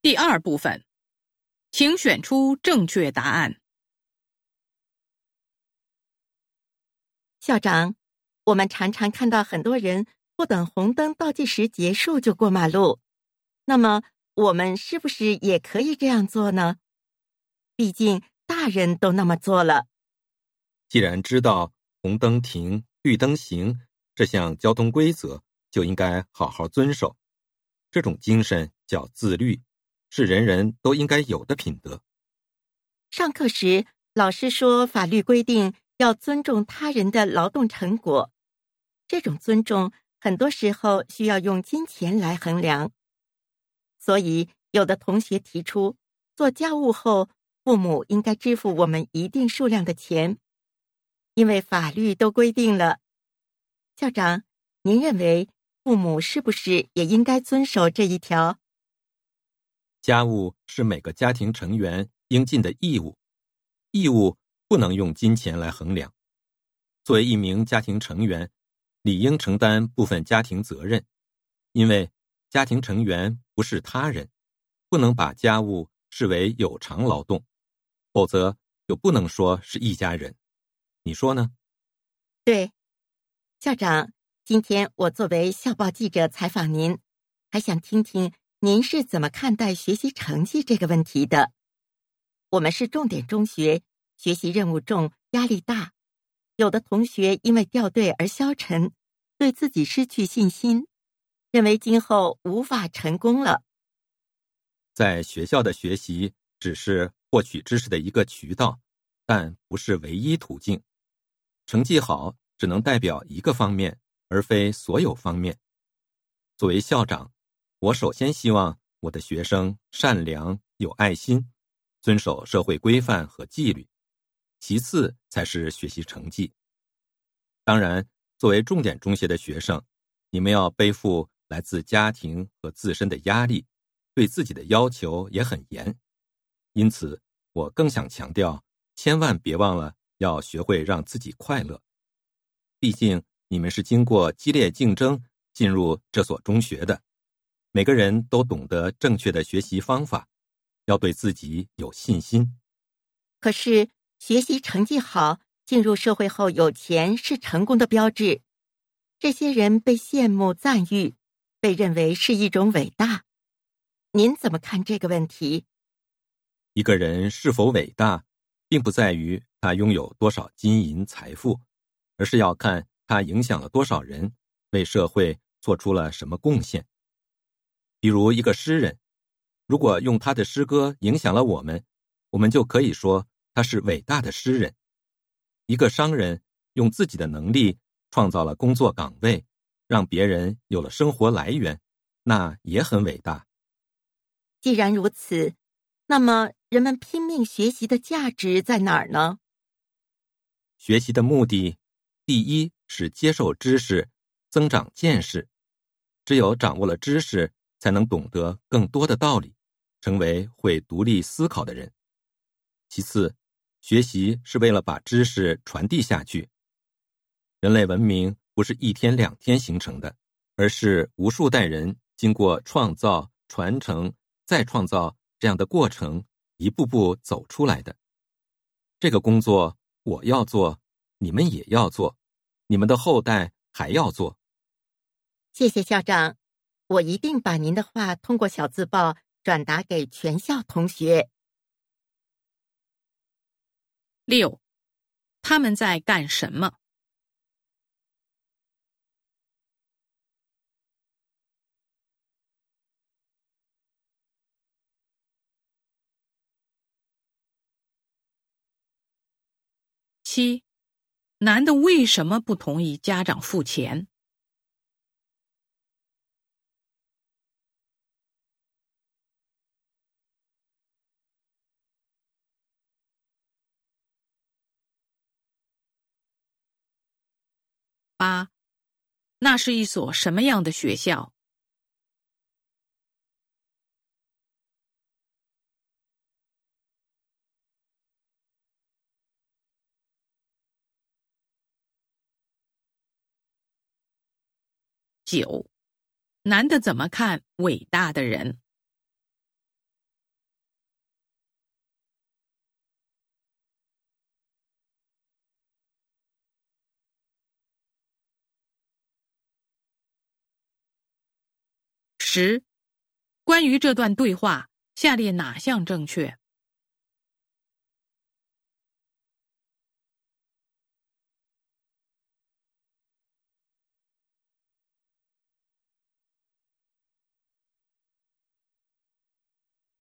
第二部分，请选出正确答案。校长，我们常常看到很多人不等红灯倒计时结束就过马路，那么我们是不是也可以这样做呢？毕竟大人都那么做了。既然知道红灯停、绿灯行这项交通规则，就应该好好遵守。这种精神叫自律，是人人都应该有的品德。上课时，老师说法律规定要尊重他人的劳动成果，这种尊重很多时候需要用金钱来衡量。所以，有的同学提出，做家务后，父母应该支付我们一定数量的钱，因为法律都规定了。校长，您认为？父母是不是也应该遵守这一条？家务是每个家庭成员应尽的义务，义务不能用金钱来衡量。作为一名家庭成员，理应承担部分家庭责任，因为家庭成员不是他人，不能把家务视为有偿劳动，否则就不能说是一家人。你说呢？对，校长。今天我作为校报记者采访您，还想听听您是怎么看待学习成绩这个问题的。我们是重点中学，学习任务重，压力大，有的同学因为掉队而消沉，对自己失去信心，认为今后无法成功了。在学校的学习只是获取知识的一个渠道，但不是唯一途径。成绩好只能代表一个方面。而非所有方面。作为校长，我首先希望我的学生善良、有爱心，遵守社会规范和纪律，其次才是学习成绩。当然，作为重点中学的学生，你们要背负来自家庭和自身的压力，对自己的要求也很严。因此，我更想强调，千万别忘了要学会让自己快乐。毕竟。你们是经过激烈竞争进入这所中学的，每个人都懂得正确的学习方法，要对自己有信心。可是学习成绩好，进入社会后有钱是成功的标志，这些人被羡慕赞誉，被认为是一种伟大。您怎么看这个问题？一个人是否伟大，并不在于他拥有多少金银财富，而是要看。他影响了多少人，为社会做出了什么贡献？比如一个诗人，如果用他的诗歌影响了我们，我们就可以说他是伟大的诗人。一个商人用自己的能力创造了工作岗位，让别人有了生活来源，那也很伟大。既然如此，那么人们拼命学习的价值在哪儿呢？学习的目的，第一。是接受知识，增长见识。只有掌握了知识，才能懂得更多的道理，成为会独立思考的人。其次，学习是为了把知识传递下去。人类文明不是一天两天形成的，而是无数代人经过创造、传承、再创造这样的过程，一步步走出来的。这个工作我要做，你们也要做。你们的后代还要做。谢谢校长，我一定把您的话通过小字报转达给全校同学。六，他们在干什么？七。男的为什么不同意家长付钱？八，那是一所什么样的学校？九，男的怎么看伟大的人？十，关于这段对话，下列哪项正确？